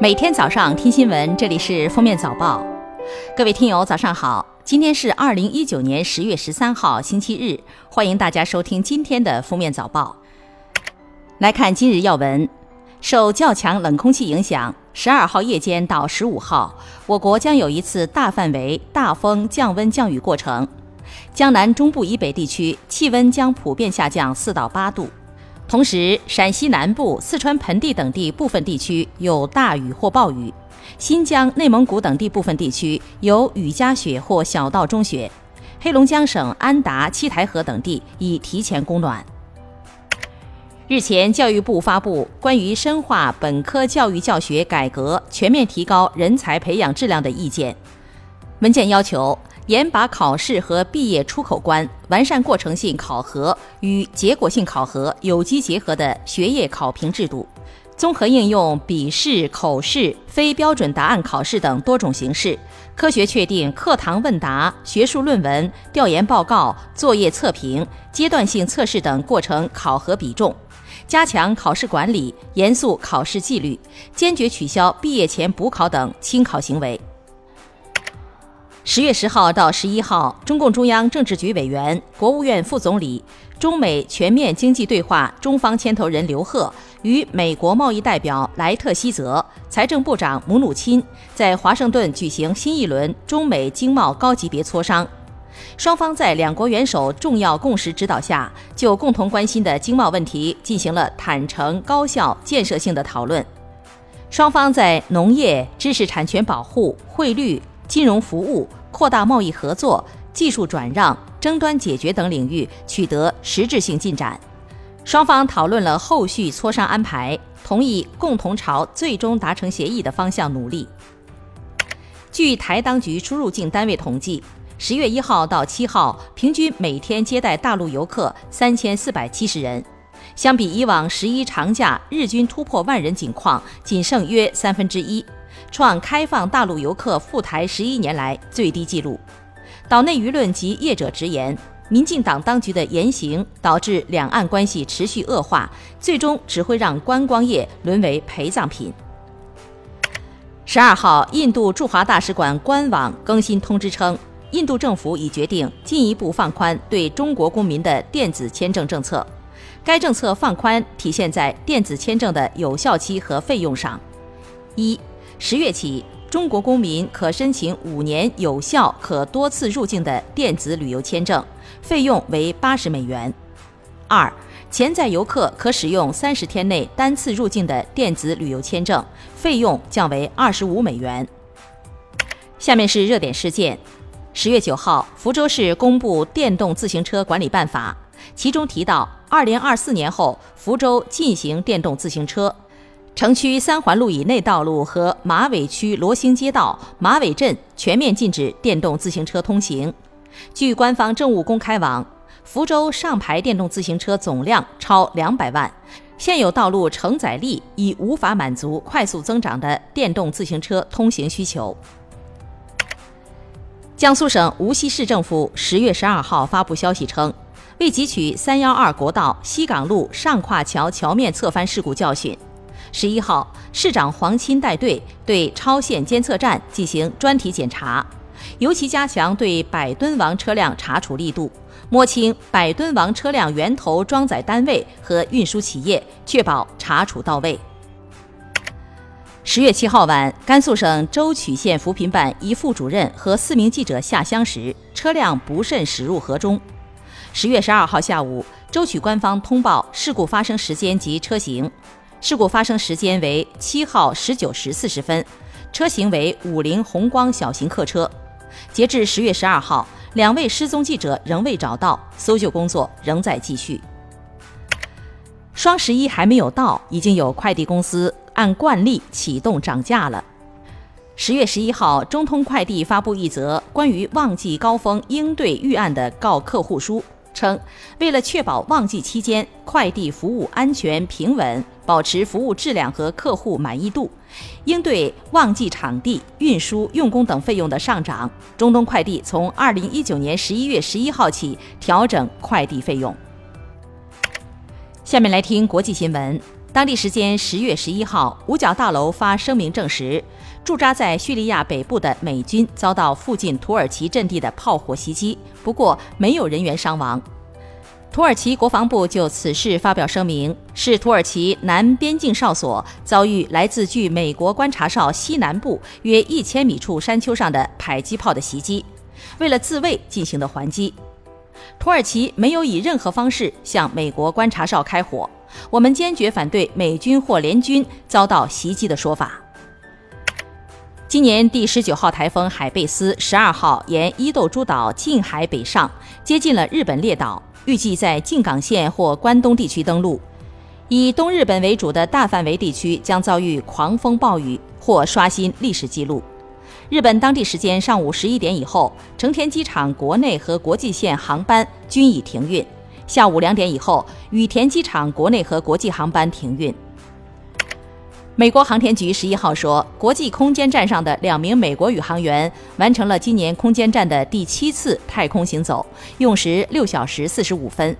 每天早上听新闻，这里是封面早报。各位听友，早上好！今天是二零一九年十月十三号，星期日。欢迎大家收听今天的封面早报。来看今日要闻：受较强冷空气影响，十二号夜间到十五号，我国将有一次大范围大风降温降雨过程。江南中部以北地区气温将普遍下降四到八度。同时，陕西南部、四川盆地等地部分地区有大雨或暴雨；新疆、内蒙古等地部分地区有雨夹雪或小到中雪；黑龙江省安达、七台河等地已提前供暖。日前，教育部发布关于深化本科教育教学改革、全面提高人才培养质量的意见。文件要求。严把考试和毕业出口关，完善过程性考核与结果性考核有机结合的学业考评制度，综合应用笔试、口试、非标准答案考试等多种形式，科学确定课堂问答、学术论文、调研报告、作业测评、阶段性测试等过程考核比重，加强考试管理，严肃考试纪律，坚决取消毕业前补考等轻考行为。十月十号到十一号，中共中央政治局委员、国务院副总理、中美全面经济对话中方牵头人刘鹤与美国贸易代表莱特希泽、财政部长姆努钦在华盛顿举行新一轮中美经贸高级别磋商。双方在两国元首重要共识指导下，就共同关心的经贸问题进行了坦诚、高效、建设性的讨论。双方在农业、知识产权保护、汇率、金融服务。扩大贸易合作、技术转让、争端解决等领域取得实质性进展，双方讨论了后续磋商安排，同意共同朝最终达成协议的方向努力。据台当局出入境单位统计，十月一号到七号，平均每天接待大陆游客三千四百七十人，相比以往十一长假日均突破万人景况，仅剩约三分之一。创开放大陆游客赴台十一年来最低纪录。岛内舆论及业者直言，民进党当局的言行导致两岸关系持续恶化，最终只会让观光业沦为陪葬品。十二号，印度驻华大使馆官网更新通知称，印度政府已决定进一步放宽对中国公民的电子签证政策。该政策放宽体现在电子签证的有效期和费用上。一十月起，中国公民可申请五年有效、可多次入境的电子旅游签证，费用为八十美元。二，潜在游客可使用三十天内单次入境的电子旅游签证，费用降为二十五美元。下面是热点事件：十月九号，福州市公布《电动自行车管理办法》，其中提到，二零二四年后，福州禁行电动自行车。城区三环路以内道路和马尾区罗兴街道、马尾镇全面禁止电动自行车通行。据官方政务公开网，福州上牌电动自行车总量超两百万，现有道路承载力已无法满足快速增长的电动自行车通行需求。江苏省无锡市政府十月十二号发布消息称，为汲取三幺二国道西港路上跨桥桥面侧翻事故教训。十一号，市长黄钦带队对超限监测站进行专题检查，尤其加强对百吨王车辆查处力度，摸清百吨王车辆源头装载单位和运输企业，确保查处到位。十月七号晚，甘肃省舟曲县扶贫办一副主任和四名记者下乡时，车辆不慎驶入河中。十月十二号下午，舟曲官方通报事故发生时间及车型。事故发生时间为七号十九时四十分，车型为五菱宏光小型客车。截至十月十二号，两位失踪记者仍未找到，搜救工作仍在继续。双十一还没有到，已经有快递公司按惯例启动涨价了。十月十一号，中通快递发布一则关于旺季高峰应对预案的告客户书。称，为了确保旺季期间快递服务安全平稳，保持服务质量和客户满意度，应对旺季场地、运输、用工等费用的上涨，中东快递从二零一九年十一月十一号起调整快递费用。下面来听国际新闻。当地时间十月十一号，五角大楼发声明证实，驻扎在叙利亚北部的美军遭到附近土耳其阵地的炮火袭击，不过没有人员伤亡。土耳其国防部就此事发表声明，是土耳其南边境哨所遭遇来自距美国观察哨西南部约一千米处山丘上的迫击炮的袭击，为了自卫进行的还击。土耳其没有以任何方式向美国观察哨开火，我们坚决反对美军或联军遭到袭击的说法。今年第十九号台风海贝斯十二号沿伊豆诸岛近海北上，接近了日本列岛。预计在静冈县或关东地区登陆，以东日本为主的大范围地区将遭遇狂风暴雨或刷新历史记录。日本当地时间上午十一点以后，成田机场国内和国际线航班均已停运；下午两点以后，羽田机场国内和国际航班停运。美国航天局十一号说，国际空间站上的两名美国宇航员完成了今年空间站的第七次太空行走，用时六小时四十五分。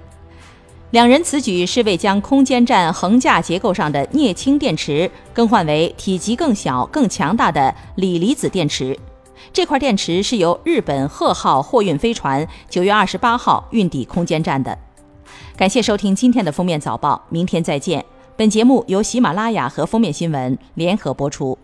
两人此举是为将空间站横架结构上的镍氢电池更换为体积更小、更强大的锂离子电池。这块电池是由日本鹤号货运飞船九月二十八号运抵空间站的。感谢收听今天的封面早报，明天再见。本节目由喜马拉雅和封面新闻联合播出。